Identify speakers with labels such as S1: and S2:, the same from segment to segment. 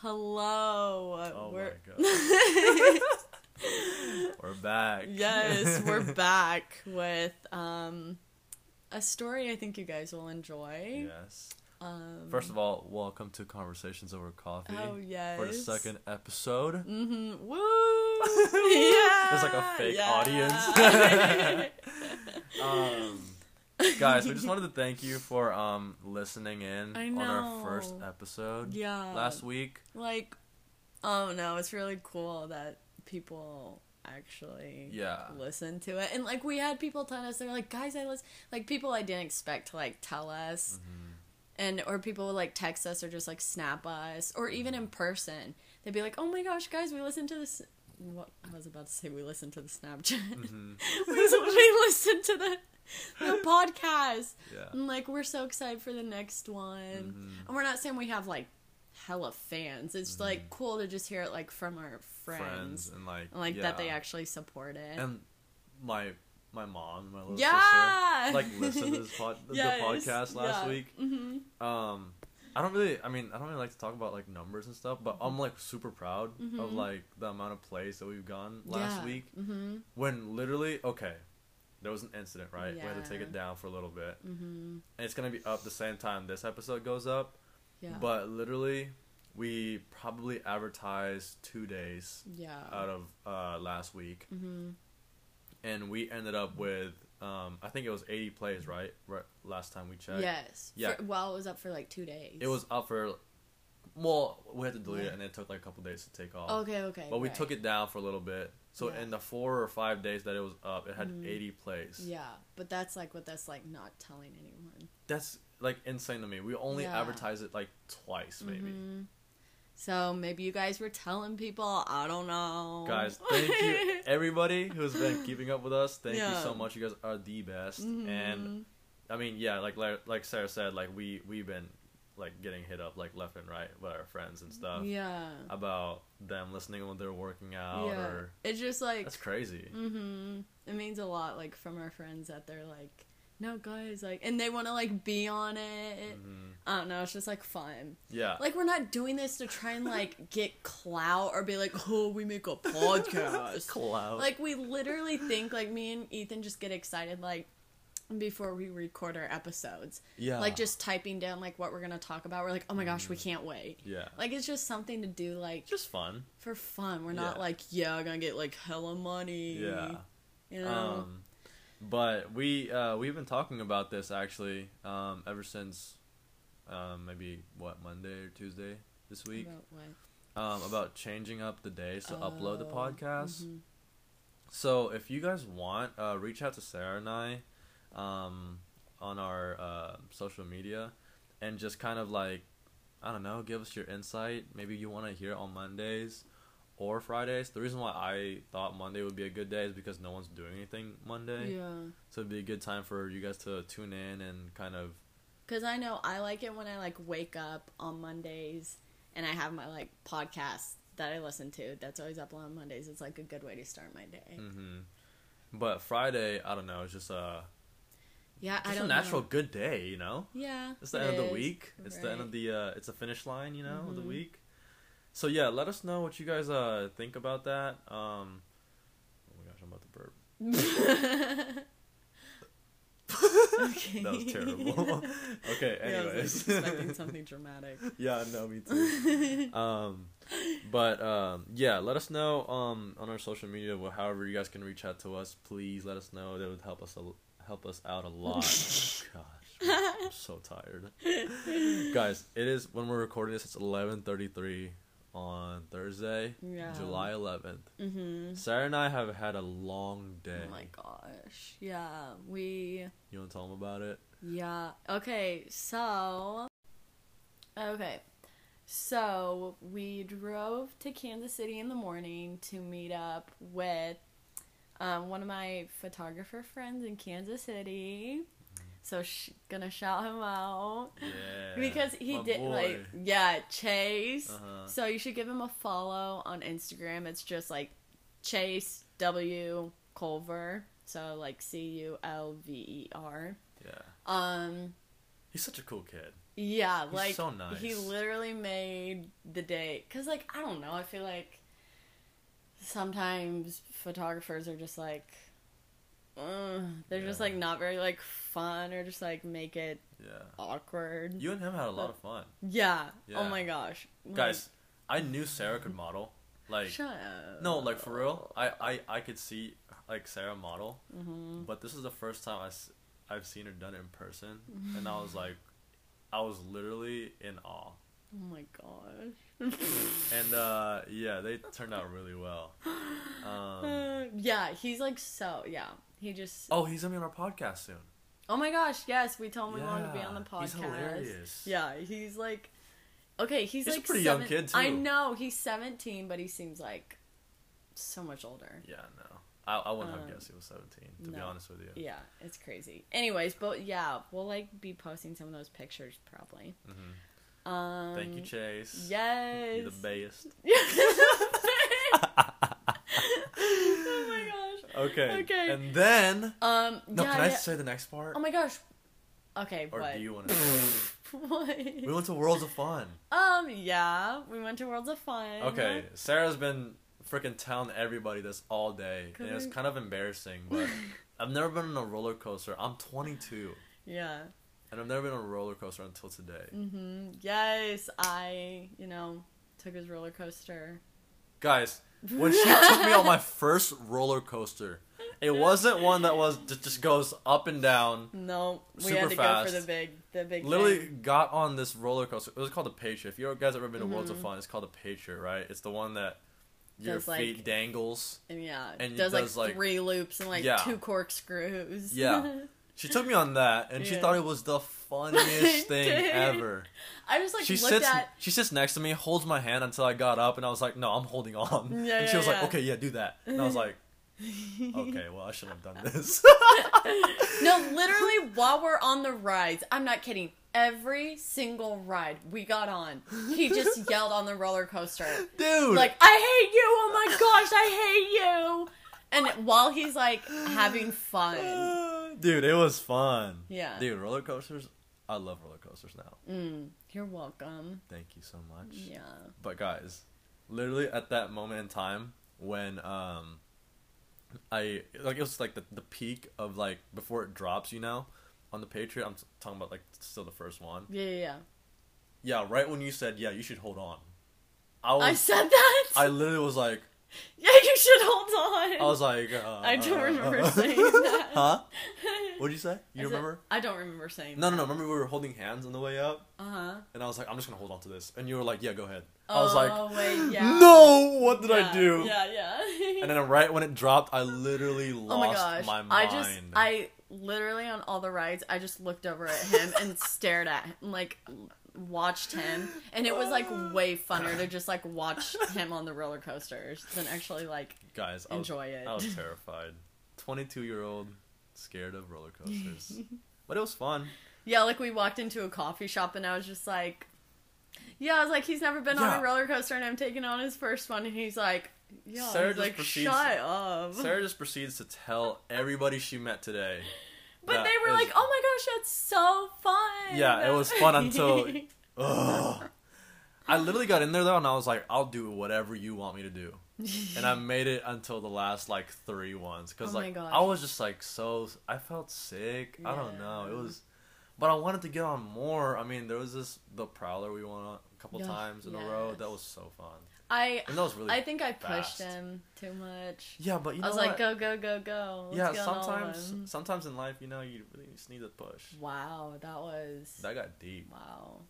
S1: Hello.
S2: Oh
S1: we're
S2: my god. We're back.
S1: yes, we're back with um a story I think you guys will enjoy.
S2: Yes.
S1: Um
S2: First of all, welcome to Conversations Over Coffee.
S1: Oh yes.
S2: For the second episode.
S1: Mm-hmm. Woo! yeah.
S2: There's like a fake
S1: yeah.
S2: Um, guys, we just wanted to thank you for um listening in on our first episode
S1: yeah.
S2: last week.
S1: like oh no, it's really cool that people actually
S2: Yeah.
S1: listen to it. And like we had people tell us they're like, guys, I listen like people I didn't expect to like tell us.
S2: Mm-hmm.
S1: And or people would like text us or just like snap us or even in person. They'd be like, Oh my gosh, guys, we listened to this what I was about to say we listened to the Snapchat.
S2: Mhm.
S1: we, we listened to the the podcast.
S2: Yeah.
S1: And like we're so excited for the next one.
S2: Mhm.
S1: And we're not saying we have like hella fans. It's like cool to just hear it like from our friends.
S2: Mm-hmm. Friends and like
S1: And, like that they actually support it.
S2: and my my mom, my little
S1: Yeah!
S2: sister, like listened to this pod,
S1: Yes,
S2: the podcast last
S1: yeah.
S2: week.
S1: hmm
S2: Um, I don't really. I mean, I don't really like to talk about like numbers and stuff, but I'm like super proud of
S1: Mhm.
S2: like the amount of plays that we've gone last
S1: Yeah.
S2: week.
S1: hmm
S2: When literally, okay, there was an incident, right? We had to take it down for a little bit,
S1: hmm
S2: and it's gonna be up the same time this episode goes up.
S1: Yeah.
S2: But literally, we probably advertised two days
S1: yeah.
S2: out of uh, last week,
S1: hmm
S2: and we ended up with um, I think it was 80 plays, right? Right, last time we checked.
S1: Yes.
S2: Yeah.
S1: For, well, it was up for like two days.
S2: It was up for. Well, we had to delete
S1: Yeah.
S2: it, and it took like a couple days to take off.
S1: Okay. Okay.
S2: But we
S1: right.
S2: took it down for a little bit. So
S1: Yeah.
S2: in the four or five days that it was up, it had
S1: Mhm.
S2: 80 plays.
S1: Yeah, but that's like what that's like not telling anyone.
S2: That's like insane to me. We only
S1: Yeah.
S2: advertised it like twice, maybe.
S1: Mhm. So maybe you guys were telling people. I don't know.
S2: Guys, thank you everybody who's been keeping up with us. Thank you so much. You guys are the best. And
S1: Mhm.
S2: I mean, yeah, like like like Sarah said, like we we've been like getting hit up like left and right by our friends and stuff
S1: yeah.
S2: about them listening when they're working out
S1: yeah.
S2: or
S1: It's just like
S2: that's crazy.
S1: hmm It means a lot, like from our friends that they're like, no guys, like, and they want to like be on it.
S2: Mhm.
S1: I don't know. It's just like fun.
S2: Yeah.
S1: Like we're not doing this to try and like get clout or be like, oh, we make a podcast.
S2: Clout.
S1: like we literally think like me and Ethan just get excited like before we record our episodes.
S2: yeah.
S1: Like just typing down like what we're gonna talk about. We're like, oh my gosh, we can't wait.
S2: yeah.
S1: Like it's just something to do like
S2: just fun.
S1: for fun. We're not
S2: Yeah.
S1: like, yeah, I'm gonna get like hella money.
S2: Yeah.
S1: You know?
S2: Um, but we uh, we've been talking about this actually um, ever since um, maybe what Monday or Tuesday this week
S1: About what?
S2: um, about changing up the days to upload the
S1: Oh,
S2: podcast.
S1: mhm.
S2: So if you guys want, uh, reach out to Sarah and I um, on our uh, social media and just kind of like I don't know, give us your insight. Maybe you want to hear it on Mondays or Fridays. The reason why I thought Monday would be a good day is because no one's doing anything Monday.
S1: Yeah.
S2: So it'd be a good time for you guys to tune in and kind of
S1: Cause I know I like it when I like wake up on Mondays and I have my like podcast that I listen to. That's always up on Mondays. It's like a good way to start my day.
S2: hmm But Friday, I don't know, it's just a
S1: Yeah, I
S2: just a
S1: don't
S2: natural
S1: know.
S2: good day, you know.
S1: Yeah,
S2: It's the
S1: it
S2: end of the week. It's the end of the uh it's a finish line, you know, of the
S1: Mhm.
S2: week. So yeah, let us know what you guys uh think about that. Um Oh my gosh, I'm about to burp.
S1: okay.
S2: That was terrible. okay,
S1: Yeah, I was like, expecting something dramatic.
S2: yeah, no, me too. um but um yeah, let us know um on our social media however you guys can reach out to us. Please let us know. That would help us a, help us out a lot. Gosh, I'm so tired. Guys, it is when we're recording this. It's eleven thirty three on Thursday,
S1: Yeah.
S2: July eleventh.
S1: Mm-hmm.
S2: Sarah and I have had a long day.
S1: Oh my gosh. Yeah, we.
S2: You want to tell them about it?
S1: Yeah. Okay, so. Okay. So we drove to Kansas City in the morning to meet up with um, one of my photographer friends in Kansas City. So sh- gonna shout him out
S2: Yeah.
S1: because he did
S2: boy.
S1: like yeah Chase.
S2: Uh-huh.
S1: So you should give him a follow on Instagram. It's just like Chase W Culver. So like C U L V E R.
S2: Yeah.
S1: Um
S2: He's such a cool kid.
S1: Yeah,
S2: He's
S1: like
S2: so nice.
S1: he literally made the day. Cause like I don't know, I feel like sometimes photographers are just like, uh, they're just like not very like fun or just like make it
S2: Yeah.
S1: awkward.
S2: You and him had a lot of fun.
S1: yeah.
S2: Yeah.
S1: Oh my gosh. Like,
S2: Guys, I knew Sarah could model. Like
S1: shut up.
S2: no, like for real. I I I could see like Sarah model,
S1: hmm
S2: but this is the first time I s- I've seen her done it in person, and I was like, I was literally in awe.
S1: Oh my gosh.
S2: And uh yeah, they turned out really well. Um,
S1: Uh, yeah, he's like so. Yeah, he just.
S2: oh, he's gonna be on our podcast soon.
S1: Oh my gosh! Yes, we told him we wanted to be on the podcast.
S2: he's hilarious.
S1: Yeah, he's like. Okay, he's,
S2: He's a
S1: like
S2: pretty young
S1: seven-
S2: kid,
S1: I know he's seventeen, but he seems like so much older.
S2: Yeah, no, I I wouldn't have
S1: Um,
S2: guessed he was seventeen. To be honest with you.
S1: Yeah, it's crazy. Anyways, but yeah, we'll like be posting some of those pictures probably.
S2: hmm
S1: Um,
S2: Thank you, Chase.
S1: Yes.
S2: You're the best.
S1: oh my gosh.
S2: Okay.
S1: Okay.
S2: And then
S1: Um.
S2: no,
S1: yeah,
S2: can I
S1: yeah.
S2: say the next part?
S1: Oh my gosh. Okay,
S2: or
S1: what?
S2: do you want to?
S1: what?
S2: we went to Worlds of Fun.
S1: Um. Yeah, we went to Worlds of Fun.
S2: Okay, Sarah's been freaking telling everybody this all day, and it's kind of embarrassing. But I've never been on a roller coaster. I'm 22,
S1: Yeah.
S2: And I've never been on a roller coaster until today.
S1: Mm-hmm. Yes, I, you know, took his roller coaster.
S2: Guys, when she took me on my first roller coaster, it wasn't one that was just, just goes up and down.
S1: No, we had to go for the big, the big.
S2: Literally
S1: thing.
S2: got on this roller coaster. It was called the Patriot. If you guys ever been to Worlds of
S1: Mhm.
S2: Fun, it's called the Patriot, right? It's the one that your
S1: Does, like-
S2: feet dangles.
S1: And yeah,
S2: and it
S1: does,
S2: does,
S1: like
S2: like-
S1: three loops and like
S2: Yeah.
S1: two corkscrews.
S2: Yeah. She took me on that, and she thought it was the funniest thing ever.
S1: I just like
S2: she
S1: looked
S2: sits.
S1: at.
S2: She sits next to me, holds my hand until I got up, and I was like, "No, I'm holding on."
S1: Yeah,
S2: and she was
S1: yeah.
S2: like, "Okay, yeah, do that." And I was like, "Okay, well, I shouldn't have done this."
S1: no, literally, while we're on the rides, I'm not kidding. Every single ride we got on, he just yelled on the roller coaster.
S2: Dude,
S1: like I hate you. Oh my gosh, I hate you. And while he's like having fun,
S2: dude, it was fun.
S1: yeah.
S2: Dude, roller coasters. I love roller coasters now.
S1: Mm, you're welcome.
S2: Thank you so much.
S1: Yeah.
S2: But guys, literally at that moment in time when um I like it was like the the peak of like before it drops, you know, on the Patriot. I'm talking about like still the first one.
S1: Yeah, yeah, yeah.
S2: Yeah, right when you said yeah, you should hold on. I was
S1: I said that.
S2: I literally was like
S1: yeah, you should hold on.
S2: I was like uh,
S1: I don't
S2: uh,
S1: remember
S2: uh,
S1: saying that.
S2: Huh? What'd you say? You
S1: said-
S2: remember?
S1: I don't remember saying.
S2: No, no, no. Remember we were holding hands on the way up,
S1: Uh huh.
S2: and I was like, I'm just gonna hold on to this, and you were like, Yeah, go ahead. I was like,
S1: Oh wait, yeah.
S2: No, what did I do?
S1: Yeah, yeah.
S2: And then right when it dropped, I literally lost
S1: oh my gosh,
S2: my mind.
S1: I just, I literally on all the rides, I just looked over at him and stared at him, like watched him, and it was like way funner to just like watch him on the roller coasters than actually like
S2: Guys, I was,
S1: enjoy it.
S2: I was terrified. 22 year old scared of roller coasters. but it was fun.
S1: Yeah, like we walked into a coffee shop and I was just like, yeah, I was like, he's never been on
S2: Yeah.
S1: a roller coaster and I'm taking on his first one and he's like, yeah,
S2: Sarah
S1: he's
S2: just
S1: like,
S2: proceeds-
S1: shut up.
S2: Sarah just proceeds to tell everybody she met today.
S1: but
S2: that
S1: they were
S2: is-
S1: like, oh my gosh, that's so fun.
S2: Yeah, it was fun until- Ugh. I literally got in there though, and I was like, "I'll do whatever you want me to do," and I made it until the last like three ones because
S1: Oh
S2: like. I was just like so I felt sick. I don't know. It was, but I wanted to get on more. I mean, there was this the Prowler we went on a couple
S1: Yeah,
S2: times in a row. That was so fun,
S1: I,
S2: and that was really.
S1: I think I pushed him too much.
S2: yeah, but you know
S1: I was
S2: what?
S1: like, go, go, go, go. Let's
S2: yeah, sometimes sometimes in life, you know, you really just need to push.
S1: Wow, that was.
S2: That got deep.
S1: Wow.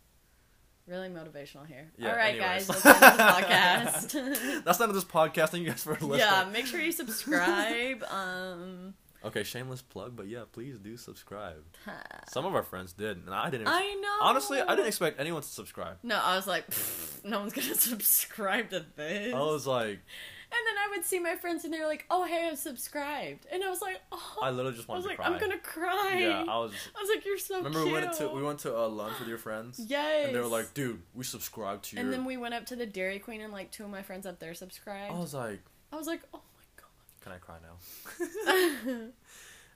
S1: Really motivational here.
S2: Yeah,
S1: All right,
S2: anyways.
S1: guys, end the podcast.
S2: That's the end of this podcast. Thank you guys for listening.
S1: yeah, make sure you subscribe. Um,
S2: Okay, shameless plug, but yeah, please do subscribe. Some of our friends did, and I didn't.
S1: I know.
S2: Honestly, I didn't expect anyone to subscribe.
S1: No, I was like, no one's gonna subscribe to this.
S2: I was like,
S1: And then I would see my friends, and they're like, "Oh, hey, I've subscribed," and I was like, "Oh."
S2: I literally just
S1: I
S2: wanted
S1: was
S2: to
S1: like,
S2: cry.
S1: "I'm gonna cry."
S2: Yeah, I was.
S1: I was like, "You're so
S2: Remember
S1: cute."
S2: we went to we went to uh, lunch with your friends,
S1: Yes.
S2: and they were like, "Dude, we subscribed to you."
S1: And then we went up to the Dairy Queen, and like two of my friends up there subscribed.
S2: I was like,
S1: I was like, "Oh my god."
S2: "Can I cry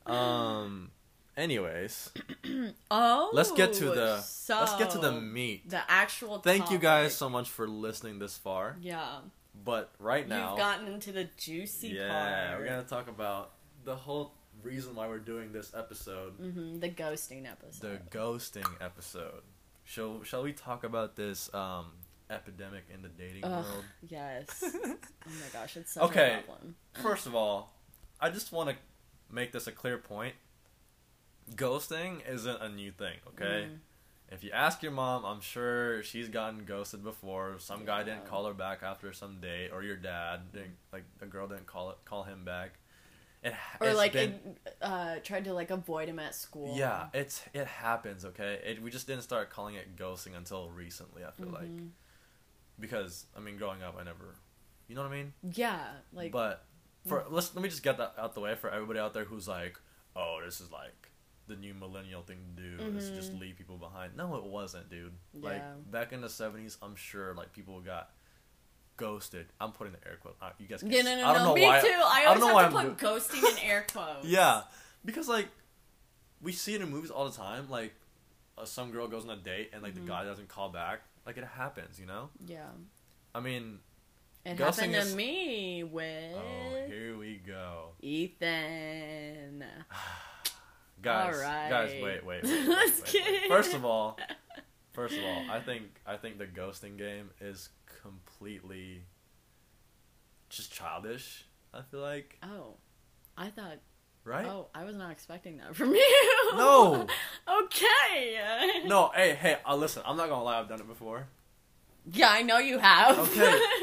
S2: now?" um, anyways,
S1: Oh,
S2: let's get to the
S1: so
S2: let's get to the meat.
S1: the actual.
S2: Thank you guys so much for listening this far.
S1: Yeah,
S2: But right now,
S1: you've gotten into the juicy
S2: yeah,
S1: part.
S2: we're gonna talk about the whole reason why we're doing this episode,
S1: hmm the ghosting episode.
S2: the ghosting episode. Shall Shall we talk about this um, epidemic in the dating
S1: Ugh,
S2: world?
S1: yes. oh my gosh, it's such
S2: Okay.
S1: a problem.
S2: First of all, I just want to make this a clear point. Ghosting isn't a new thing, okay?
S1: Mm.
S2: If you ask your mom, I'm sure she's gotten ghosted before. Some guy didn't call her back after some date, or your dad didn't like the girl didn't call it call him back. It
S1: Or like
S2: been-
S1: it, uh, tried to like avoid him at school.
S2: yeah, it's it happens. Okay, it, we just didn't start calling it ghosting until recently. I feel like
S1: Mhm.
S2: because I mean, growing up, I never, you know what I mean.
S1: Yeah, like mm.
S2: but for let's let me just get that out the way for everybody out there who's like, oh, this is like the new millennial thing to do is just
S1: Mhm.
S2: leave people behind. No, it wasn't, dude. Like back in the seventies, I'm sure like people got ghosted. I'm putting the air quote. Uh, you guys, can
S1: yeah, no, no,
S2: I don't
S1: no.
S2: know
S1: Me
S2: why.
S1: too. I
S2: I
S1: always have to
S2: I'm
S1: put ghosting in air quotes.
S2: Yeah, because like we see it in movies all the time. Like uh, some girl goes on a date and like
S1: Mhm.
S2: the guy doesn't call back. Like it happens, you know.
S1: Yeah.
S2: I mean,
S1: It
S2: Ghosting
S1: happened
S2: is-
S1: to me with
S2: oh, here we go.
S1: Ethan.
S2: guys, guys, wait, wait. wait, wait,
S1: Let's
S2: wait,
S1: get
S2: wait. First of all, first of all, I think I think the ghosting game is completely just childish. I feel like,
S1: Oh, I thought.
S2: right?
S1: Oh, I was not expecting that from you.
S2: No.
S1: okay.
S2: No, hey, hey, uh, listen. I'm not gonna lie. I've done it before.
S1: Yeah, I know you have.
S2: Okay.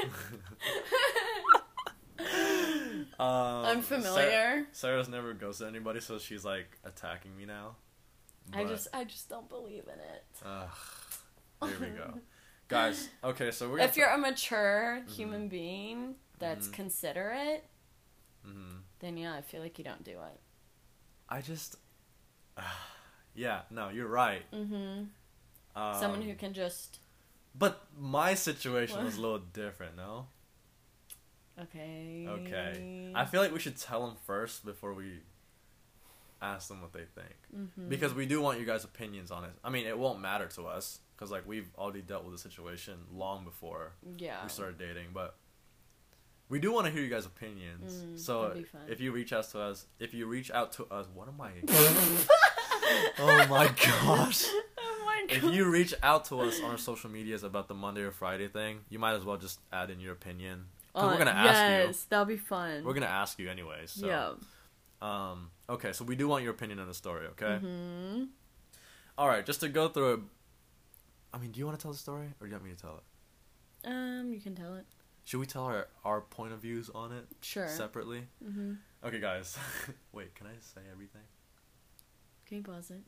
S2: um,
S1: I'm
S2: Sarah,
S1: familiar.
S2: Sarah's never ghosted anybody, so she's like attacking me now.
S1: I just, I just don't believe in it.
S2: Ugh, here we go, guys. Okay, so we're
S1: If you're a mature human
S2: Mhm.
S1: being that's
S2: Mhm.
S1: considerate,
S2: hmm
S1: then yeah, I feel like you don't do it.
S2: I just, yeah, no, you're right.
S1: Mm-hmm.
S2: Um,
S1: Someone who can just
S2: But my situation
S1: What?
S2: was a little different. No.
S1: Okay.
S2: Okay. I feel like we should tell them first before we ask them what they think.
S1: Mhm.
S2: because we do want you guys' opinions on it. I mean, it won't matter to us because like we've already dealt with the situation long before
S1: yeah.
S2: we started dating, but we do want to hear you guys' opinions.
S1: Mm,
S2: so
S1: that'd be fun.
S2: if you reach out to us, if you reach out to us, what am I? oh my gosh!
S1: oh.
S2: If you reach out to us on our social medias about the Monday or Friday thing, you might as well just add in your opinion. 'Cause we're
S1: Uh,
S2: gonna ask you.
S1: Yes, that'll be fun.
S2: We're gonna ask you anyways. So,
S1: yeah.
S2: Um. Okay. So we do want your opinion on the story. Okay.
S1: hmm
S2: All right, just to go through it. I mean, do you want to tell the story, or do you want me to tell it?
S1: Um, you can tell it.
S2: Should we tell our our point of views on it
S1: Sure.
S2: separately?
S1: hmm
S2: Okay, guys. Wait, can I say everything?
S1: Can you pause it?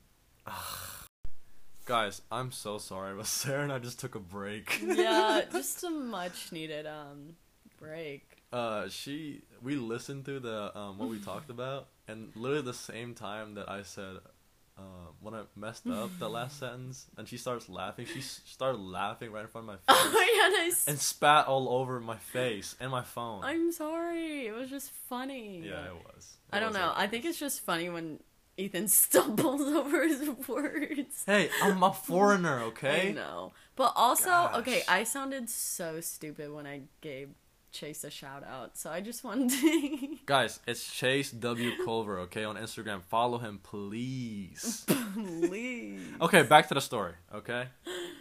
S2: Guys, I'm so sorry, but Sarah and I just took a break.
S1: yeah, just a much needed um break.
S2: uh, she we listened to the um what we talked about, and literally the same time that I said. Uh, when I messed up the last sentence, and she starts laughing. She s- started laughing right in front of my face
S1: Oh my god, I s-
S2: and spat all over my face and my phone.
S1: I'm sorry. It was just funny.
S2: Yeah, it was.
S1: I don't
S2: was
S1: know.
S2: like
S1: I think it's just funny when Ethan stumbles over his words.
S2: Hey, I'm a foreigner, okay?
S1: I know. But also,
S2: Gosh.
S1: okay, I sounded so stupid when I gave Chase a shout out. So I just wanted to
S2: Guys, it's Chase W. Culver, okay, on Instagram. Follow him, please.
S1: please.
S2: Okay, back to the story, okay?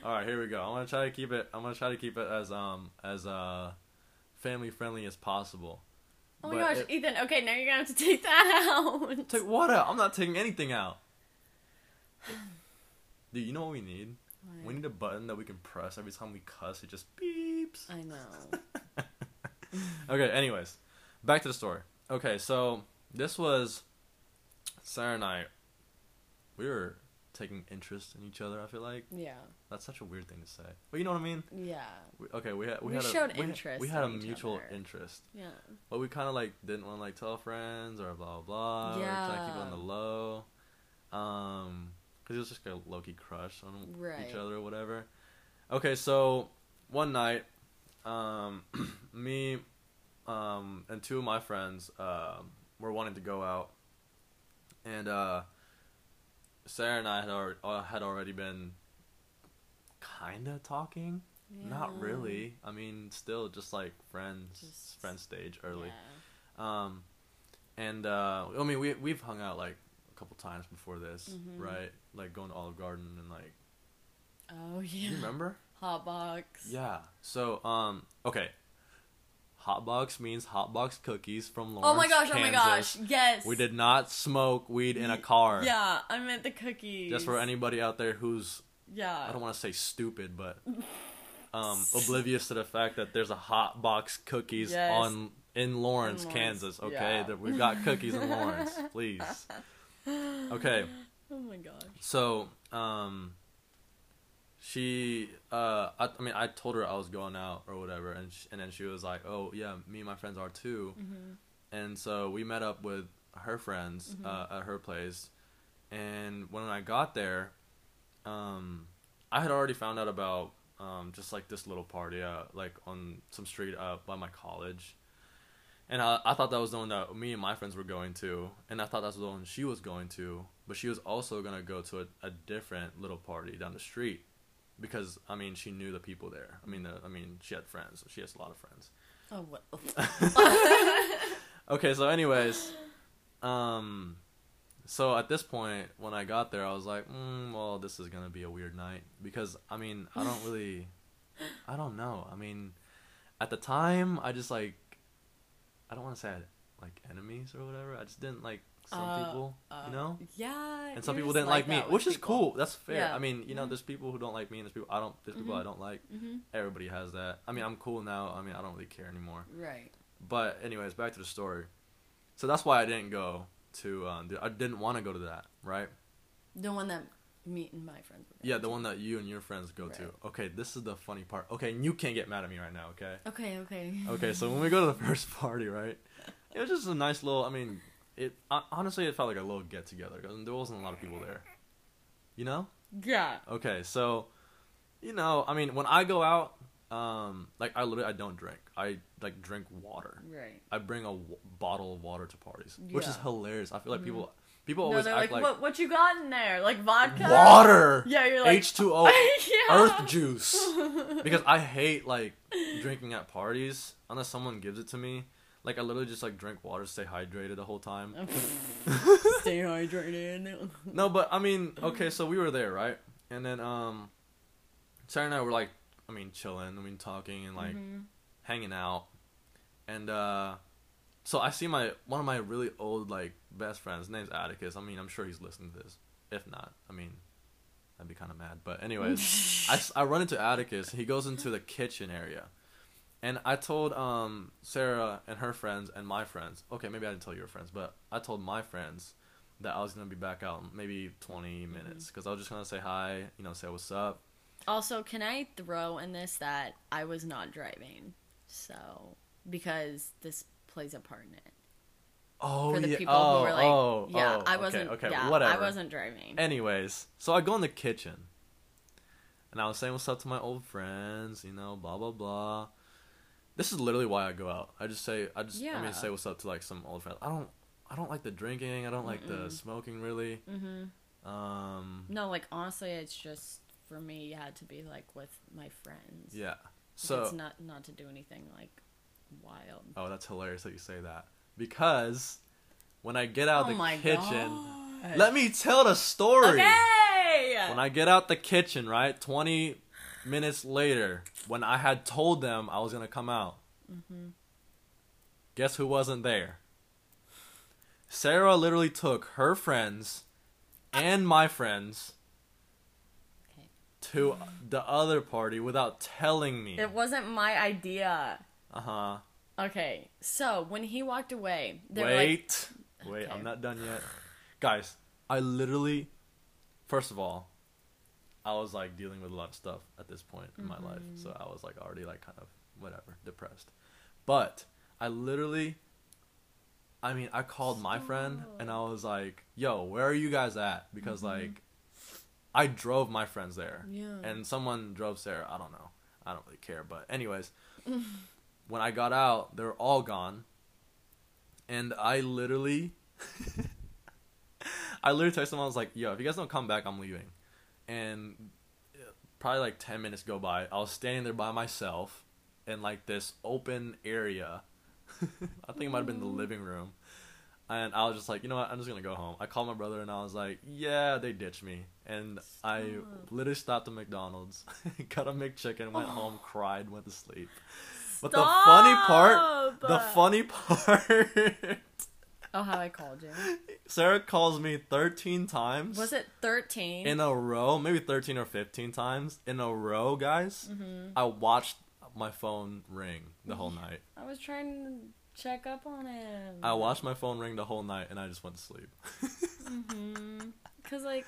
S2: Alright, here we go. I'm gonna try to keep it I'm gonna try to keep it as um as uh family friendly as possible.
S1: Oh my
S2: But
S1: gosh,
S2: it-
S1: Ethan. Okay, now you're gonna have to take that out.
S2: Take what out? I'm not taking anything out. Dude, you know what we need? We need a button that we can press every time we cuss. It just beeps.
S1: I know.
S2: okay, anyways, back to the story. Okay, so this was Sarah and I. We were taking interest in each other. I feel like
S1: Yeah.
S2: that's such a weird thing to say, but you know what I mean.
S1: Yeah.
S2: We, okay, we had we,
S1: We
S2: had
S1: showed
S2: a, we, had-
S1: interest
S2: We had a
S1: in each
S2: mutual
S1: other.
S2: interest,
S1: Yeah.
S2: but we kind of like didn't want to like tell friends or blah blah blah. Or try to keep it on the low. Um, because it was just a low key crush on
S1: Right.
S2: each other or whatever. Okay, so one night, um, me, um, and two of my friends, um, were wanting to go out, and uh, Sarah and I had already, uh, had already been kind of talking. Not really. I mean, still just like friends,
S1: Just-
S2: friend stage early.
S1: Yeah.
S2: Um, and uh, I mean, we we've hung out like a couple times before this,
S1: Mhm.
S2: right? Like going to Olive Garden and like,
S1: Oh yeah.
S2: you remember?
S1: Hot box.
S2: Yeah. So, um, okay. Hotbox means hotbox cookies from Lawrence.
S1: Oh my gosh! Oh my gosh! Yes.
S2: We did not smoke weed in a car.
S1: Yeah, I meant the cookies.
S2: Just for anybody out there who's
S1: Yeah.
S2: I don't want to say stupid, but um, oblivious to the fact that there's a hot box cookies
S1: Yes.
S2: on in Lawrence,
S1: In Lawrence,
S2: Kansas. Okay,
S1: yeah.
S2: that we've got cookies in Lawrence, please. Okay,
S1: Oh my gosh.
S2: so um, she uh, I, I mean, I told her I was going out or whatever, and sh- and then she was like, "Oh yeah, me and my friends are too,"
S1: Mm-hmm.
S2: and so we met up with her friends
S1: Mhm.
S2: uh, at her place and when i got there um, i had already found out about um, just like this little party uh, like on some street uh, by my college and I, I thought that was the one that me and my friends were going to and i thought that was the one she was going to but she was also going to go to a, a different little party down the street because i mean she knew the people there i mean the, i mean she had friends she has a lot of friends
S1: Oh what?
S2: Okay, so anyways, um, so at this point, when I got there, I was like, mm, well, this is gonna be a weird night because I mean, I don't really, I don't know. I mean, at the time, I just like, I don't want to say I had, like enemies or whatever. I just didn't like some
S1: Uh,
S2: people,
S1: uh,
S2: you know.
S1: Yeah.
S2: And some people didn't like, me,
S1: that with
S2: which is
S1: people.
S2: cool. That's fair.
S1: Yeah.
S2: I mean, you know,
S1: Mhm.
S2: there's people who don't like me, and there's people I don't. There's people I
S1: Mhm.
S2: don't like.
S1: Mm-hmm.
S2: Everybody has that. I mean, I'm cool now. I mean, I don't really care anymore.
S1: Right.
S2: But anyways, back to the story. So that's why I didn't go to. Um, the- I didn't want to go to that, right?
S1: The one that me and my friends were.
S2: Yeah, the one that you and your friends go to. Okay, this is the funny part. Okay, and you can't get mad at me right now. Okay.
S1: Okay. Okay.
S2: Okay, so when we go to the first party, right? It was just a nice little. I mean, it honestly it felt like a little get together because there wasn't a lot of people there. You know?
S1: Yeah.
S2: Okay, so, you know, I mean, when I go out, um, like I literally I don't drink. I like drink water.
S1: Right.
S2: I bring a w- bottle of water to parties, which is hilarious. I feel like
S1: Mhm.
S2: people people always
S1: they're
S2: act
S1: like,
S2: like,
S1: what? What you got in there? Like vodka?
S2: water,
S1: Yeah. You're like
S2: H two O,
S1: yeah.
S2: Earth juice. Because I hate like drinking at parties unless someone gives it to me. Like I literally just like drink water, stay hydrated the whole time.
S1: Stay hydrated.
S2: No, but I mean, okay, so we were there, right? And then um, Sarah and I were like, I mean, chilling, I mean, talking and like
S1: Mhm.
S2: hanging out, and uh, so I see my one of my really old like best friends. His name's Atticus. I mean, I'm sure he's listening to this. If not, I mean, I'd be kind of mad. But anyways, I I run into Atticus. He goes into the kitchen area, and I told um Sarah and her friends and my friends. Okay, maybe I didn't tell your friends, but I told my friends that I was gonna be back out in maybe 20 minutes because I was just gonna say hi, you know, say what's up.
S1: Also, can I throw in this that I was not driving, so because this plays a part in it
S2: Oh
S1: for the
S2: yeah.
S1: people
S2: oh,
S1: who were like,
S2: oh,
S1: yeah,
S2: oh,
S1: I
S2: okay,
S1: wasn't,
S2: Okay,
S1: yeah,
S2: whatever.
S1: I wasn't driving.
S2: Anyways, so I go in the kitchen, and I was saying what's up to my old friends, you know, blah blah blah. This is literally why I go out. I just say I just I mean say what's up to like some old friends. I don't I don't like the drinking. I don't like the smoking really.
S1: hmm
S2: Um,
S1: No, like honestly, it's just for me. It had to be like with my friends.
S2: yeah.
S1: Like,
S2: So
S1: it's not not to do anything like wild.
S2: oh, that's hilarious that you say that because when I get out
S1: oh
S2: the kitchen,
S1: god!
S2: let me tell the story.
S1: Okay.
S2: When I get out the kitchen, right, 20 minutes later, when I had told them I was going to come out,
S1: hmm
S2: guess who wasn't there? Sarah literally took her friends and my friends
S1: Okay.
S2: to the other party without telling me.
S1: It wasn't my idea.
S2: Uh huh.
S1: Okay, so when he walked away, were like,
S2: Wait. Wait,
S1: Okay.
S2: I'm not done yet. Guys, I literally, first of all, I was like dealing with a lot of stuff at this point in my life.
S1: Mhm.
S2: So I was like already like kind of whatever, depressed. But I literally, I mean, I called my friend and I was like, yo, where are you guys at? Because
S1: Mhm.
S2: like, I drove my friends there
S1: yeah.
S2: and someone drove Sarah. I don't know. I don't really care. But anyways, when I got out, they were all gone, and I literally, I literally texted him. I was like, "Yo, if you guys don't come back, I'm leaving." And probably like ten minutes go by. I was standing there by myself in like this open area. I think it might have been the mm-hmm. living room. And I was just like, you know what? I'm just gonna go home. I called my brother and I was like, yeah, they ditched me. And I literally stopped at McDonald's, got a McChicken, went oh. home, cried, went to sleep. But the funny part, the funny part,
S1: Oh, how I called you.
S2: Sarah calls me 13 times
S1: Was it 13?
S2: in a row, maybe 13 or 15 times in a row, guys.
S1: Mm-hmm.
S2: I watched my phone ring the whole night.
S1: I was trying to check up on him.
S2: I watched my phone ring the whole night and I just went to sleep.
S1: Mm-hmm. Cause like,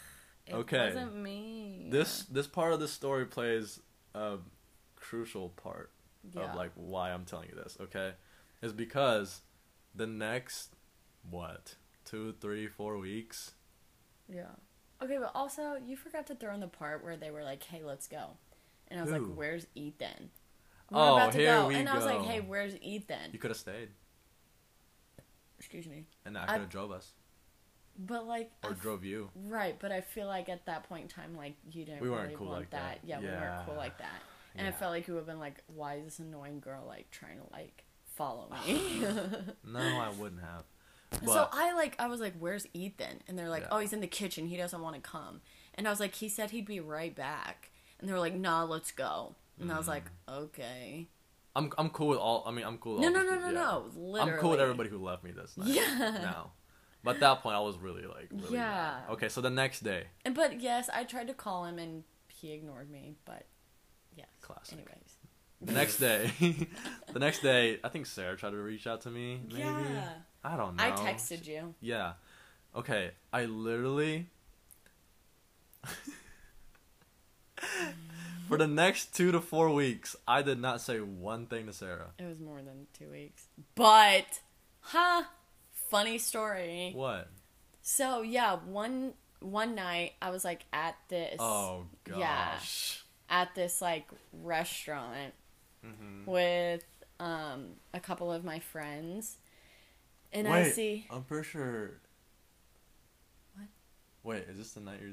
S1: it
S2: Okay.
S1: wasn't me.
S2: this this part of the story plays a crucial part
S1: yeah.
S2: of like why I'm telling you this, okay? Is because the next what two, three, four weeks.
S1: Yeah. Okay, but also you forgot to throw in the part where they were like, "Hey, let's go," and I was
S2: Who?
S1: like, "Where's Ethan?" We
S2: Oh,
S1: were about to
S2: here
S1: go,
S2: we
S1: and I was like, "Hey, where's Ethan?"
S2: You could have stayed,
S1: Excuse me.
S2: and I could have drove us
S1: But like,
S2: or
S1: f-
S2: drove you.
S1: right? But I feel like at that point in time, like you didn't
S2: We weren't
S1: really
S2: cool
S1: want
S2: like
S1: that.
S2: that.
S1: Yeah, we weren't cool like that. And I felt like you would have been like, "Why is this annoying girl like trying to like follow me?"
S2: No, I wouldn't have. But
S1: so I like I was like, "Where's Ethan?" And they're like,
S2: Yeah.
S1: "Oh, he's in the kitchen. He doesn't want to come." And I was like, "He said he'd be right back." And they were like, "Nah, let's go." And I was like,
S2: Mm.
S1: "Okay."
S2: I'm I'm cool with all. I mean, I'm cool. With
S1: No, no, no, no,
S2: yeah.
S1: no. Literally.
S2: I'm cool with everybody who left me this night.
S1: Yeah.
S2: Now, but at that point, I was really like, really
S1: Yeah.
S2: mad. Okay, so the next day,
S1: And but yes, I tried to call him and he ignored me. But yes.
S2: Classic.
S1: Anyways.
S2: The next day, the next day, I think Sarah tried to reach out to me. Maybe
S1: Yeah.
S2: I don't know.
S1: I texted you.
S2: Yeah. Okay, I literally. For the next two to four weeks, I did not say one thing to Sarah.
S1: It was more than two weeks. But, huh? Funny story.
S2: What?
S1: So yeah, one one night I was like at this
S2: Oh gosh.
S1: Yeah. at this like restaurant
S2: Mhm.
S1: with um a couple of my friends, and I see
S2: I'm pretty sure.
S1: What?
S2: Wait, is this the night you're,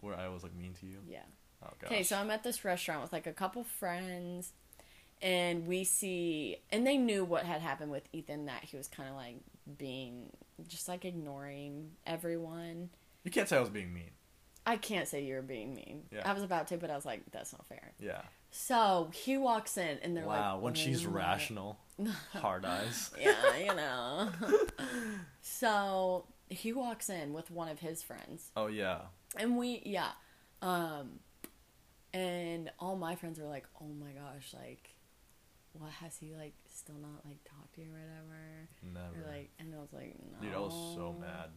S2: where I was like mean to you?
S1: yeah.
S2: Oh.
S1: Okay, so I'm at this restaurant with like a couple friends, and we see, and they knew what had happened with Ethan that he was kind of like being just like ignoring everyone.
S2: you can't say I was being mean.
S1: I can't say you were being mean.
S2: Yeah.
S1: I was about to, but I was like, that's not fair.
S2: Yeah.
S1: So he walks in, and they're
S2: wow.
S1: like, "Wow!"
S2: when she's
S1: "Oh my-"
S2: rational, hard eyes.
S1: yeah, you know. so he walks in with one of his friends,
S2: Oh yeah.
S1: and we, yeah, um, and all my friends were like, "Oh my gosh, like, what has he like still not like talked to you or whatever?"
S2: Never.
S1: Or like, and I was like, "No."
S2: Dude, I was so mad.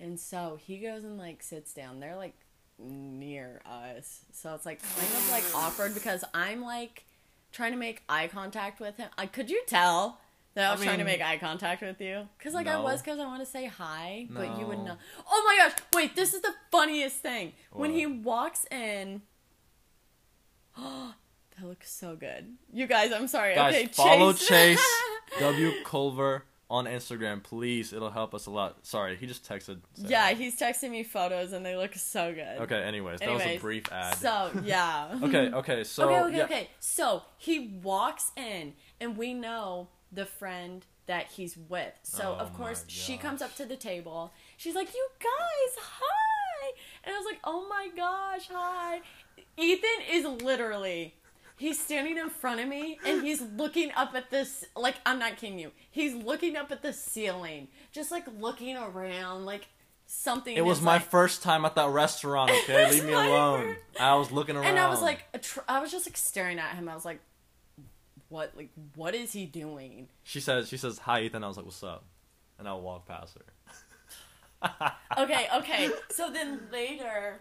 S1: And so he goes and like sits down. They're like near us. So it's like kind of like awkward because I'm like trying to make eye contact with him. I could you tell that I
S2: I
S1: was trying to make eye contact with you? Cuz like I was cuz I want to say hi, but you would
S2: not.
S1: know. Oh my gosh, wait, this is the funniest thing. When he walks in oh, That looks so good. You guys, I'm sorry.
S2: Guys,
S1: okay,
S2: follow
S1: Chase.
S2: Chase W Culver on Instagram, please. It'll help us a lot. Sorry, he just texted. Sarah.
S1: yeah, he's texting me photos and they look so good.
S2: Okay. Anyways, that was a brief ad.
S1: So yeah.
S2: okay. Okay. So.
S1: okay, okay,
S2: yeah.
S1: okay. So he walks in, and we know the friend that he's with. So
S2: Oh
S1: of course she comes up to the table. She's like, "You guys, hi!" And I was like, "Oh my gosh, hi!" Ethan is literally. He's standing in front of me and he's looking up at this like I'm not kidding you. He's looking up at the ceiling, just like looking around like something
S2: It was my
S1: like,
S2: first time at that restaurant. Okay, leave me alone.
S1: first-
S2: I was looking around.
S1: And I was like, I was just like staring at him. I was like, what? Like, what is he doing?
S2: she says, she says, "Hi, Ethan." I was like, "What's up?" And I'll walk past her.
S1: Okay, okay. So then later,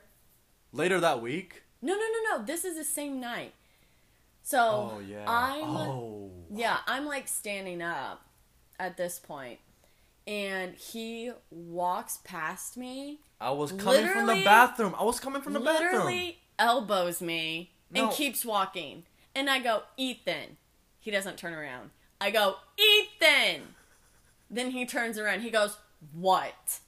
S2: Later that week.
S1: no, no, no, no. This is the same night. So
S2: Oh yeah.
S1: I'm
S2: oh.
S1: yeah, I'm like standing up at this point, and he walks past me,
S2: I was coming from the bathroom. I was coming from the bathroom.
S1: literally elbows me, and
S2: No.
S1: keeps walking. And I go, Ethan. He doesn't turn around. I go, Ethan. Then he turns around. He goes, What?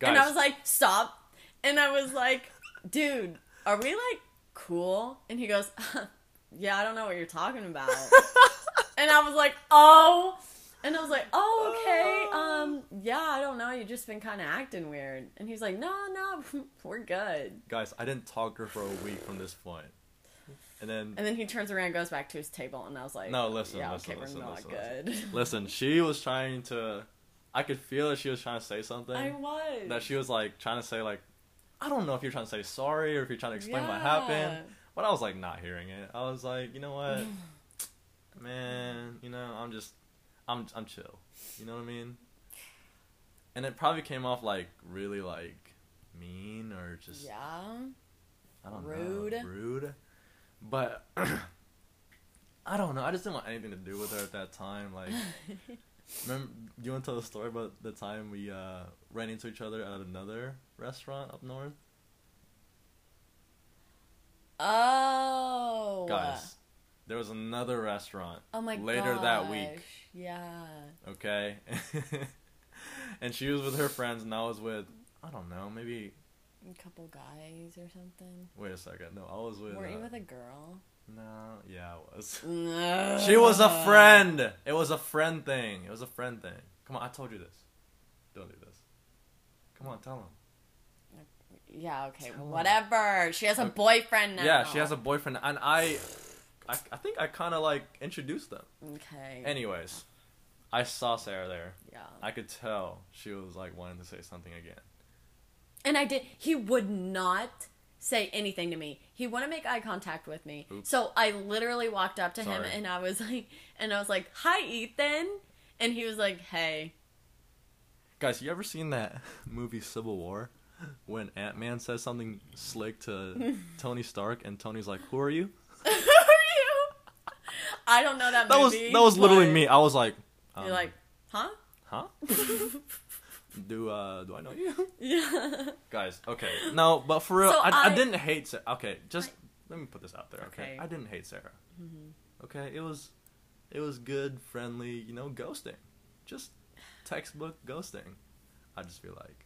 S2: Guys,
S1: And I was like, stop. And I was like, dude, are we like cool? And he goes, yeah, I don't know what you're talking about. and I was like, oh. And I was like, oh, okay. Um, yeah, I don't know. You've just been kind of acting weird. And he's like, no, no, we're good.
S2: guys, I didn't talk to her for a week from this point. And then
S1: And then he turns around and goes back to his table. And I was like,
S2: No, listen,
S1: yeah,
S2: listen,
S1: okay,
S2: listen,
S1: we're not
S2: listen,
S1: good.
S2: listen, she was trying to I could feel that she was trying to say something.
S1: I was.
S2: that she was like trying to say like I don't know if you're trying to say sorry or if you're trying to explain what happened. But I was like not hearing it. I was like, you know what? Man, you know, I'm just I'm I'm chill. You know what I mean? And it probably came off like really like mean or just
S1: Yeah.
S2: I don't
S1: Rude.
S2: know, rude. Rude. But I don't know. I just didn't want anything to do with her at that time. Like, remember? Do you want to tell the story about the time we uh, ran into each other at another restaurant up north?
S1: Oh.
S2: Guys, there was another restaurant
S1: Oh my
S2: later that week.
S1: Yeah.
S2: Okay, and she was with her friends, and I was with I don't know, maybe.
S1: A couple guys or something.
S2: Wait a second. No, I was with.
S1: Weren't you
S2: uh,
S1: with a girl?
S2: No, yeah, I was.
S1: No.
S2: She was a friend. It was a friend thing. It was a friend thing. Come on, I told you this. Don't do this. Come on, tell him.
S1: Yeah, okay,
S2: Tell
S1: whatever. She has a boyfriend now.
S2: Yeah, she has a boyfriend, and I, I, I think I kind of like introduced them.
S1: Okay.
S2: Anyways, I saw Sarah there.
S1: yeah.
S2: I could tell she was like wanting to say something again.
S1: And I did. He would not say anything to me. He wouldn't make eye contact with me.
S2: Oops.
S1: So I literally walked up to him and I was like, and I was like, "Hi, Ethan," and he was like, "Hey."
S2: Guys, you ever seen that movie Civil War? When Ant Man says something slick to Tony Stark, and Tony's like, "Who are you?"
S1: Who are you? I don't know that
S2: That was that was literally me. I was like, um,
S1: You're like, huh?
S2: huh? do uh do I know you?
S1: yeah.
S2: Guys, okay. No, but for real,
S1: So
S2: I, I,
S1: I-
S2: didn't hate Sarah. Okay, just let me put this out there, okay?
S1: Okay. Mm-hmm.
S2: I didn't hate Sarah. Okay, it was it was good, friendly, you know, ghosting. Just textbook ghosting. I just feel like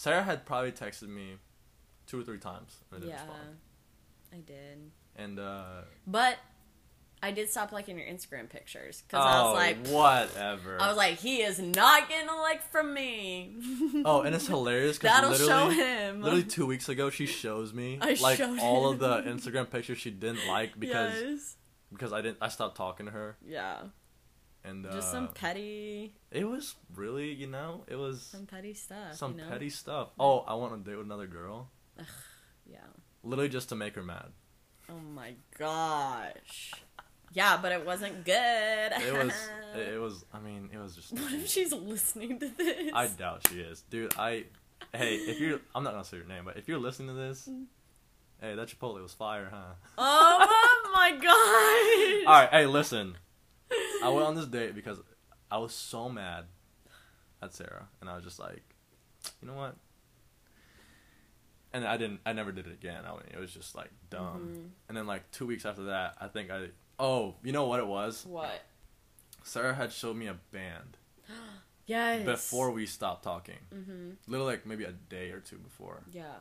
S2: Sarah had probably texted me two or three times and I didn't
S1: Yeah.
S2: respond.
S1: I did.
S2: And uh
S1: But I did stop liking your Instagram pictures because
S2: oh,
S1: I was like,
S2: whatever.
S1: I was like, he is not getting a like from me.
S2: oh, and it's hilarious because
S1: That'll show him.
S2: literally two weeks ago, she shows me
S1: I
S2: like all
S1: him.
S2: of the Instagram pictures she didn't like because
S1: yes.
S2: because I didn't I stopped talking to her
S1: Yeah.
S2: And uh,
S1: Just some petty,
S2: it was really you know it was
S1: some petty stuff.
S2: some
S1: you know?
S2: petty stuff. Oh, I want to date with another girl, Ugh,
S1: Yeah.
S2: literally just to make her mad.
S1: Oh my gosh. Yeah, but it wasn't good.
S2: It was it, it was I mean it was just
S1: what if she's listening to this?
S2: I doubt she is, dude. I hey if you're I'm not gonna say your name, but if you're listening to this,
S1: Mm.
S2: hey that Chipotle was fire, huh?
S1: Oh my god.
S2: All right, hey listen, I went on this date because I was so mad at Sarah, and I was just like, you know what? And I didn't. I never did it again. I mean, it was just like dumb.
S1: Mhm.
S2: And then like two weeks after that, I think I. Oh, you know what it was?
S1: What?
S2: Sarah had showed me a band
S1: Yes.
S2: before we stopped talking.
S1: Mhm.
S2: Literally like maybe a day or two before.
S1: Yeah.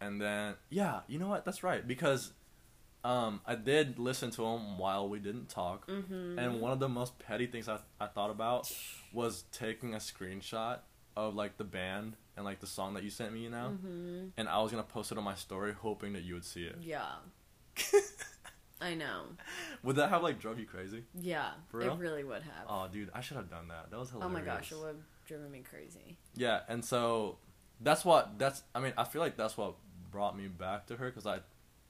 S2: And then yeah, you know what? That's right because um I did listen to him while we didn't talk.
S1: Mhm.
S2: And one of the most petty things I, I thought about was taking a screenshot of like the band and like the song that you sent me, you know?
S1: Mhm.
S2: And I was gonna post it on my story hoping that you would see it.
S1: Yeah. I know.
S2: would that have like drove you crazy?
S1: Yeah. It really would have.
S2: Oh dude, I should have done that. That was hilarious.
S1: oh my gosh, it would have driven me crazy.
S2: Yeah, and so that's what that's I mean, I feel like that's what brought me back to her cuz I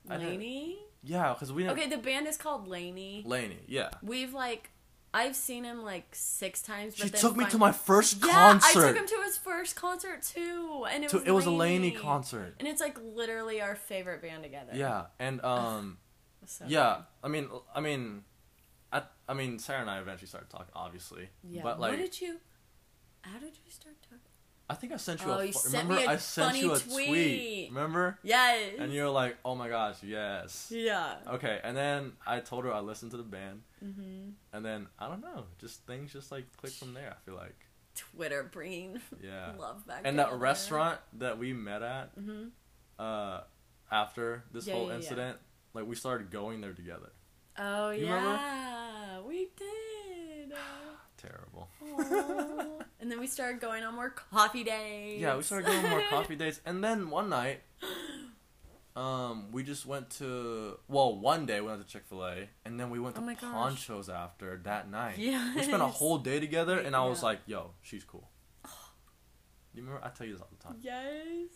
S2: I didn't-
S1: LANY?
S2: Yeah, cuz we didn't
S1: Okay, the band is called LANY.
S2: LANY, yeah.
S1: We've like I've seen him like six times. But
S2: She took me to my first
S1: yeah,
S2: concert.
S1: I took him to his first concert too, and it
S2: To-
S1: was
S2: it was a
S1: LANY
S2: concert.
S1: and it's like literally our favorite band together.
S2: Yeah, and um
S1: So
S2: yeah, I mean I mean I I mean Sarah and I eventually started talking obviously.
S1: Yeah.
S2: But like
S1: what did you? How did you start talking?
S2: I think I sent you
S1: Oh,
S2: a
S1: you sent
S2: remember
S1: me a
S2: I sent you a tweet.
S1: tweet.
S2: Remember?
S1: Yes.
S2: And you're like, "Oh my gosh, yes."
S1: Yeah.
S2: Okay, and then I told her I listened to the band,
S1: Mm-hmm.
S2: and then I don't know, just things just like clicked from there. I feel like
S1: Twitter bringing
S2: Yeah.
S1: love back.
S2: And that
S1: together.
S2: restaurant that we met at
S1: Mhm.
S2: uh, after this
S1: Yeah,
S2: whole
S1: yeah, yeah.
S2: incident, like we started going there together.
S1: Oh
S2: You
S1: yeah,
S2: remember?
S1: we did.
S2: Terrible.
S1: And then we started going on more coffee days.
S2: Yeah, we started going on more coffee days. and then one night, um, we just went to well, one day we went to Chick Fil A, and then we went
S1: Oh
S2: to
S1: gosh.
S2: Ponchos after that night.
S1: Yeah,
S2: We spent a whole day together, and I was like, "Yo, she's cool." You remember? I tell you this all the time.
S1: Yes.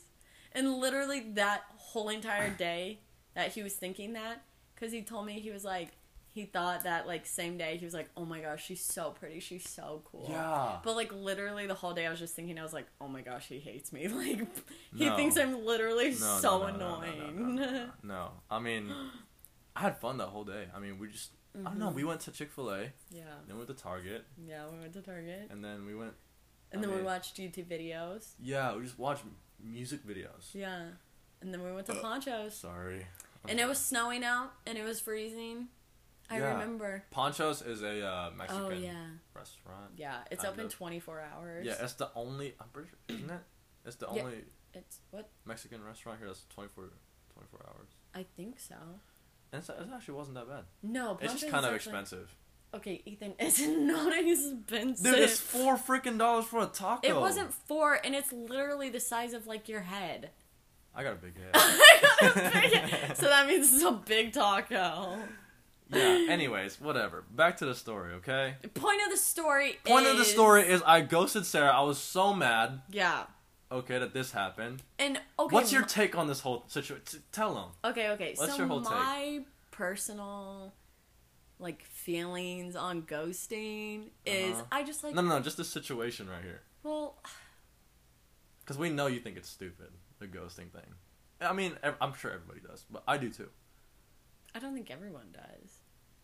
S1: And literally that whole entire day that he was thinking that, because he told me he was like, he thought that like same day he was like, oh my gosh, she's so pretty, she's so cool.
S2: Yeah.
S1: But like literally the whole day I was just thinking I was like, oh my gosh, he hates me. Like he
S2: No.
S1: thinks I'm literally
S2: No,
S1: so
S2: no, no, no, no,
S1: annoying.
S2: No. I mean, I had fun that whole day. I mean, we just I don't know. We went to Chick Fil A,
S1: yeah.
S2: then we went to Target,
S1: Yeah, we went to Target.
S2: and then we went.
S1: And
S2: I
S1: then we watched YouTube videos.
S2: Yeah, we just watched music videos.
S1: Yeah. And then we went to
S2: Uh,
S1: Ponchos.
S2: Sorry.
S1: And it was snowing out and it was freezing. I
S2: Yeah.
S1: remember.
S2: Ponchos is a uh, Mexican
S1: Oh yeah.
S2: restaurant.
S1: Yeah, it's open
S2: of.
S1: 24 hours.
S2: Yeah, it's the only. I'm pretty sure, isn't it? It's the
S1: Yeah.
S2: only
S1: It's what?
S2: Mexican restaurant here that's 24, 24 hours.
S1: I think so.
S2: And it's, it actually wasn't that bad.
S1: No,
S2: It's just kind
S1: is
S2: of
S1: actually-
S2: expensive.
S1: Okay, Ethan, it's not expensive.
S2: Dude, it's four freaking dollars for a taco.
S1: It wasn't four, and it's literally the size of like your head.
S2: I got a big head.
S1: so that means it's a big taco.
S2: Yeah. Anyways, whatever. Back to the story, okay?
S1: The point of the story
S2: Point
S1: is
S2: of the story is I ghosted Sarah. I was so mad.
S1: Yeah.
S2: Okay, that this happened.
S1: And okay
S2: What's your take on this whole situation? Tell them.
S1: Okay, okay.
S2: What's
S1: so
S2: your whole take?
S1: my personal like feelings on ghosting is
S2: Uh-huh.
S1: I just like
S2: No, no, no. Just the situation right here.
S1: well
S2: Because we know you think it's stupid, the ghosting thing. I mean, I'm sure everybody does, but I do too.
S1: I don't think everyone does.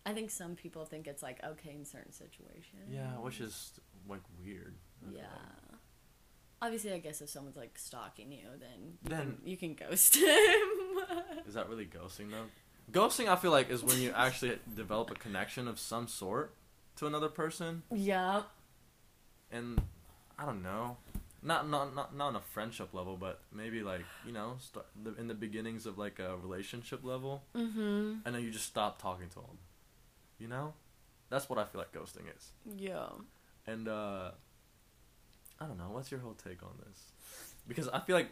S1: I think some people think it's like okay in certain situations.
S2: Yeah, which is like weird.
S1: Yeah. Obviously, I guess if someone's like stalking you, then you,
S2: Then-
S1: can, you can ghost him.
S2: Is that really ghosting though? Ghosting, I feel like, is when you actually develop a connection of some sort to another person,
S1: yeah.
S2: and I don't know, not not not not on a friendship level, but maybe like you know, start the, in the beginnings of like a relationship level,
S1: Mm-hmm.
S2: and then you just stop talking to them. You know, that's what I feel like ghosting is.
S1: Yeah.
S2: And uh I don't know, what's your whole take on this? Because I feel like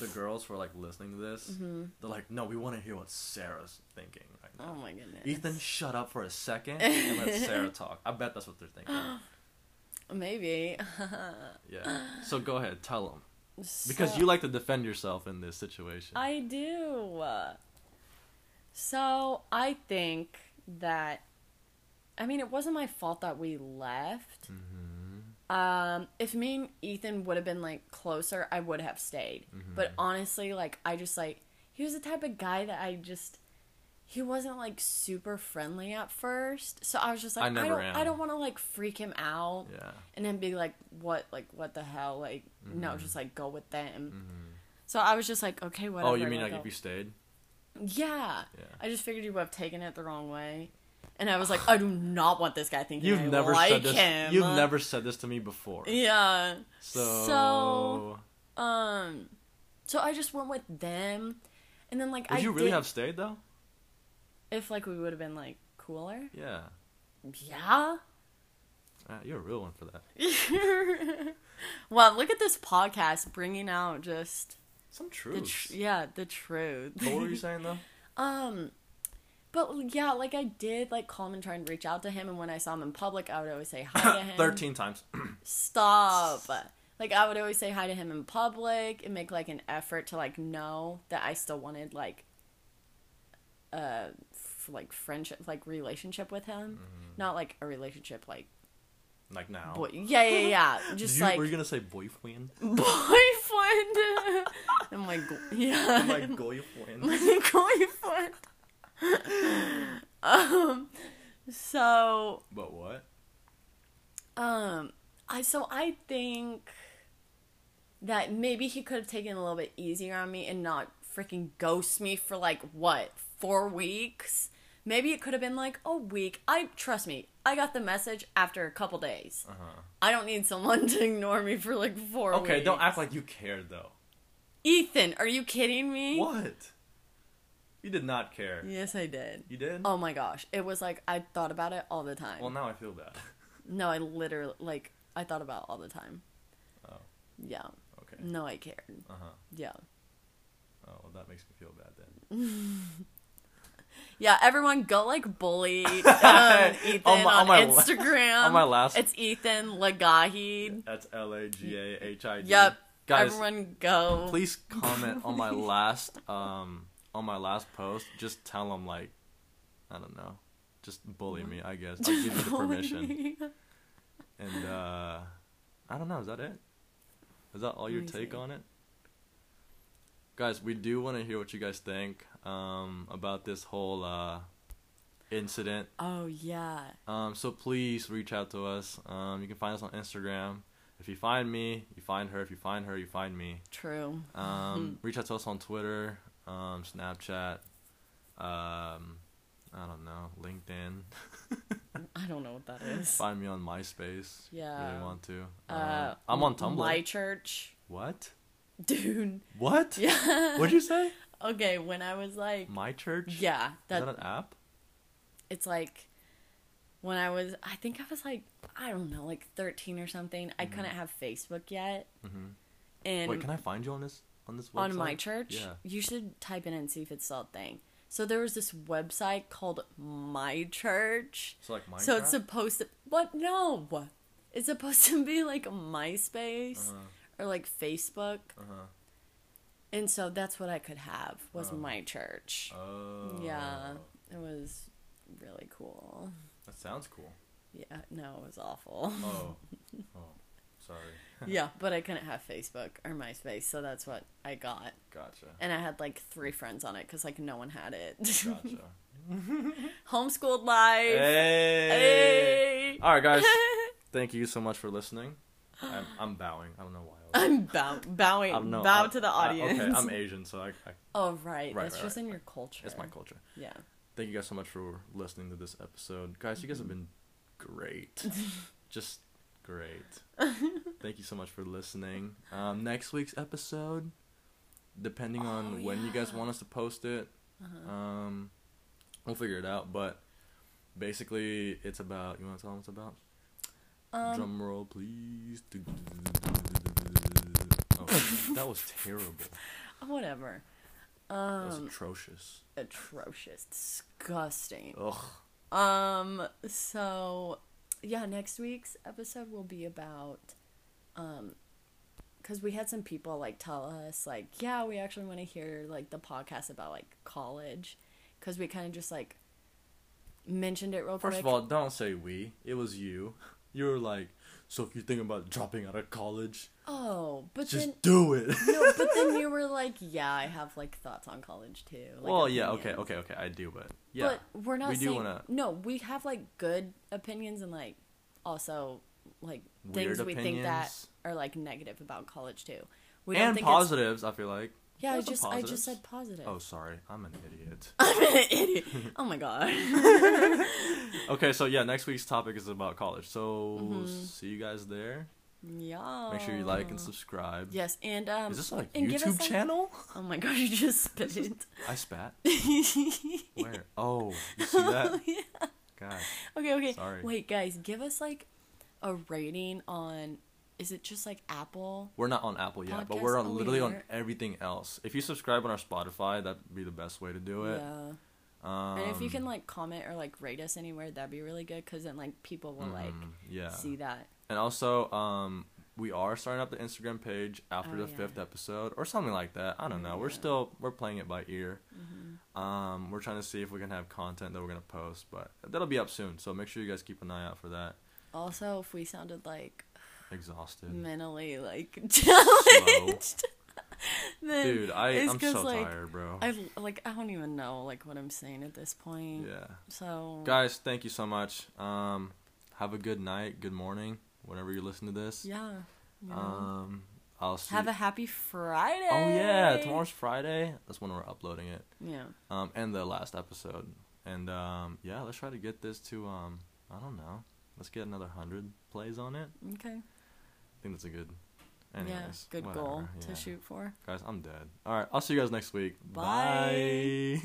S2: the girls who are like listening to this,
S1: Mm-hmm.
S2: they're like, no, we want to hear what Sarah's thinking right now.
S1: Oh my goodness.
S2: Ethan, shut up for a second and let Sarah talk. I bet that's what they're thinking.
S1: Maybe.
S2: Yeah. So go ahead, tell them. Because you like to defend yourself in this situation.
S1: I do. So I think that, I mean, it wasn't my fault that we left.
S2: mm-hmm.
S1: Um, if me and Ethan would have been like closer, I would have stayed.
S2: Mhm.
S1: But honestly, like I just like he was the type of guy that I just he wasn't like super friendly at first. So I was just like
S2: I
S1: I, don't
S2: am.
S1: I don't want to like freak him out
S2: Yeah.
S1: and then be like what like what the hell like no
S2: Mhm.
S1: just like go with them.
S2: hmm
S1: So I was just like okay whatever.
S2: Oh, you mean
S1: like, I'll-
S2: if you stayed?
S1: Yeah.
S2: Yeah.
S1: I just figured you would have taken it the wrong way. And I was like, I do not want this guy thinking
S2: You've
S1: I
S2: never
S1: like
S2: said this.
S1: him.
S2: You've never said this to me before.
S1: Yeah.
S2: So,
S1: So- Um, so I just went with them, and then like
S2: would
S1: I
S2: you really
S1: did-
S2: have stayed though?
S1: if like we would have been like cooler.
S2: Yeah.
S1: Yeah.
S2: Uh, you're a real one for that.
S1: well, look at this podcast bringing out just
S2: Some
S1: the
S2: truths.
S1: tr- yeah the truth.
S2: what were you saying though?
S1: um, but yeah, like I did like call him and try and reach out to him, and when I saw him in public, I would always say hi to him.
S2: Thirteen times.
S1: Stop. Like I would always say hi to him in public and make like an effort to like know that I still wanted like uh f- like friendship like relationship with him. Not like a relationship like
S2: like now.
S1: boy yeah yeah yeah. Just
S2: you,
S1: like
S2: were you gonna say boyfriend?
S1: boyfriend. I'm like yeah.
S2: My boyfriend.
S1: my boyfriend. um so
S2: but what?
S1: Um, I so I think that maybe he could have taken a little bit easier on me and not freaking ghost me for like what four weeks. Maybe it could have been like a week. I trust me, I got the message after a couple days.
S2: Uh-huh.
S1: I don't need someone to ignore me for like four
S2: Okay,
S1: weeks.
S2: don't act like you cared though.
S1: Ethan, are you kidding me?
S2: What? You did not care.
S1: Yes, I did.
S2: You did?
S1: Oh my gosh, it was like I thought about it all the time.
S2: Well, now I feel bad.
S1: no, I literally like I thought about it all the time.
S2: Oh.
S1: Yeah.
S2: Okay.
S1: No, I cared.
S2: Uh huh.
S1: Yeah.
S2: Oh, well, that makes me feel bad then.
S1: Yeah, everyone go like bully um, Ethan
S2: On
S1: on,
S2: my- on my la-
S1: Instagram.
S2: on my last-
S1: It's Ethan Lagahid.
S2: That's L A G A H I D.
S1: Yep.
S2: Guys,
S1: everyone go.
S2: please comment on my last um on my last post. Just tell them like, I don't know, just bully me. I guess I'll give you the permission. And uh, I don't know. Is that it? Is that all your take
S1: see.
S2: on it? Guys, we do want to hear what you guys think um, about this whole uh, incident.
S1: oh yeah.
S2: Um, so please reach out to us. Um, you can find us on Instagram. If you find me, you find her. If you find her, you find me.
S1: True.
S2: Um, reach out to us on Twitter, um, Snapchat, um, I don't know, LinkedIn.
S1: I don't know what that is.
S2: find me on MySpace.
S1: Yeah.
S2: Really want to.
S1: Uh,
S2: Um, I'm on Tumblr.
S1: My church,
S2: What?
S1: dude.
S2: What?
S1: Yeah.
S2: What'd you say?
S1: Okay, when I was like,
S2: My church?
S1: yeah,
S2: Is
S1: that,
S2: that an app?
S1: it's like when I was, I think I was like, I don't know, like thirteen or something. I couldn't have Facebook yet,
S2: Mm-hmm.
S1: and
S2: Wait, can I find you on this on this website?
S1: on my church,
S2: Yeah.
S1: you should type in and see if it's still a thing. So there was this website called My Church.
S2: So like Minecraft.
S1: So it's supposed to, what? No, it's supposed to be like MySpace
S2: Uh-huh.
S1: or like Facebook,
S2: Uh-huh.
S1: And so that's what I could have was
S2: Oh.
S1: My Church.
S2: Oh.
S1: Yeah, it was really cool.
S2: That sounds cool.
S1: Yeah, no, it was awful.
S2: Oh. oh. Sorry.
S1: yeah, but I couldn't have Facebook or MySpace, so that's what I got.
S2: Gotcha.
S1: And I had like three friends on it because like no one had it.
S2: Gotcha.
S1: Homeschooled life.
S2: hey.
S1: Hey.
S2: All right, guys. Thank you so much for listening. I'm, I'm bowing. I don't know why.
S1: I'm bow- bowing.
S2: I'm no,
S1: bow
S2: I-
S1: to the
S2: I-
S1: audience.
S2: okay, I'm Asian, so I, I,
S1: oh right,
S2: Right,
S1: that's
S2: right,
S1: just
S2: right,
S1: in your culture.
S2: it's my culture.
S1: Yeah.
S2: Thank you guys so much for listening to this episode, guys. You guys have been great, just great. Thank you so much for listening. Um, next week's episode, depending on
S1: Oh,
S2: when you guys want us to post it,
S1: Uh-huh.
S2: um, we'll figure it out. But basically, it's about. You want to tell them what it's about?
S1: Um,
S2: Drum roll, please. That was terrible.
S1: whatever.
S2: That was
S1: Um,
S2: atrocious.
S1: atrocious, disgusting.
S2: Ugh.
S1: Um. So, yeah, next week's episode will be about, um, because we had some people like tell us like, yeah, we actually want to hear like the podcast about like college, because we kind of just like mentioned it real
S2: First
S1: quick.
S2: of all, don't say we. It was you. You were like, so if you're thinking about dropping out of college,
S1: oh, but
S2: just
S1: then
S2: do it.
S1: no, but then you were like, yeah, I have like thoughts on college too. Like,
S2: well, yeah, okay,
S1: opinions.
S2: okay, okay. I do, but yeah,
S1: But we're not
S2: We do
S1: saying
S2: wanna-
S1: no. We have like good opinions and like also like
S2: Weird
S1: things we think that
S2: opinions.
S1: are like negative about college too. We
S2: and
S1: think it's-
S2: positives. I feel like.
S1: Yeah, I just I just said positive.
S2: Oh, sorry, I'm an idiot.
S1: I'm an idiot. Oh my god.
S2: okay, so yeah, next week's topic is about college. So
S1: Mm-hmm.
S2: see you guys there.
S1: yeah.
S2: Make sure you like and subscribe.
S1: Yes, and um.
S2: Is this like
S1: and give us,
S2: YouTube channel?
S1: Oh my god, you just spit it.
S2: I spat. Where? Oh, you see that? Yeah. God.
S1: Okay, okay.
S2: Sorry.
S1: Wait, guys, give us like a rating on. Is it just like Apple?
S2: We're not on Apple yet, but we're on
S1: only
S2: literally on everything else. If you subscribe on our Spotify, that'd be the best way to do it.
S1: Yeah.
S2: Um,
S1: And if you can like comment or like rate us anywhere, that'd be really good because then like people will like
S2: mm, yeah.
S1: see that.
S2: And also, um, we are starting up the Instagram page after
S1: Oh,
S2: the
S1: yeah.
S2: fifth episode or something like that. I don't know. We're
S1: Yeah.
S2: still we're playing it by ear.
S1: Mm-hmm.
S2: Um, we're trying to see if we can have content that we're gonna post, but that'll be up soon. So make sure you guys keep an eye out for that.
S1: Also, if we sounded like
S2: Exhausted,
S1: mentally like challenged,
S2: dude. I
S1: 'cause,
S2: so
S1: like,
S2: tired, bro.
S1: I like I don't even know like what I'm saying at this point.
S2: yeah,
S1: So
S2: guys, thank you so much. Um, have a good night, good morning, whenever you listen to this.
S1: yeah. know.
S2: Um, I'll see.
S1: Have a happy Friday.
S2: oh yeah, tomorrow's Friday. That's when we're uploading it.
S1: Yeah.
S2: Um, and the last episode And um, yeah, let's try to get this to um, I don't know. Let's get another hundred plays on it.
S1: Okay.
S2: I think that's a good. Anyways,
S1: yeah, good
S2: whatever,
S1: goal
S2: yeah.
S1: to shoot for.
S2: Guys, I'm dead. All right, I'll see you guys next week.
S1: Bye.
S2: Bye.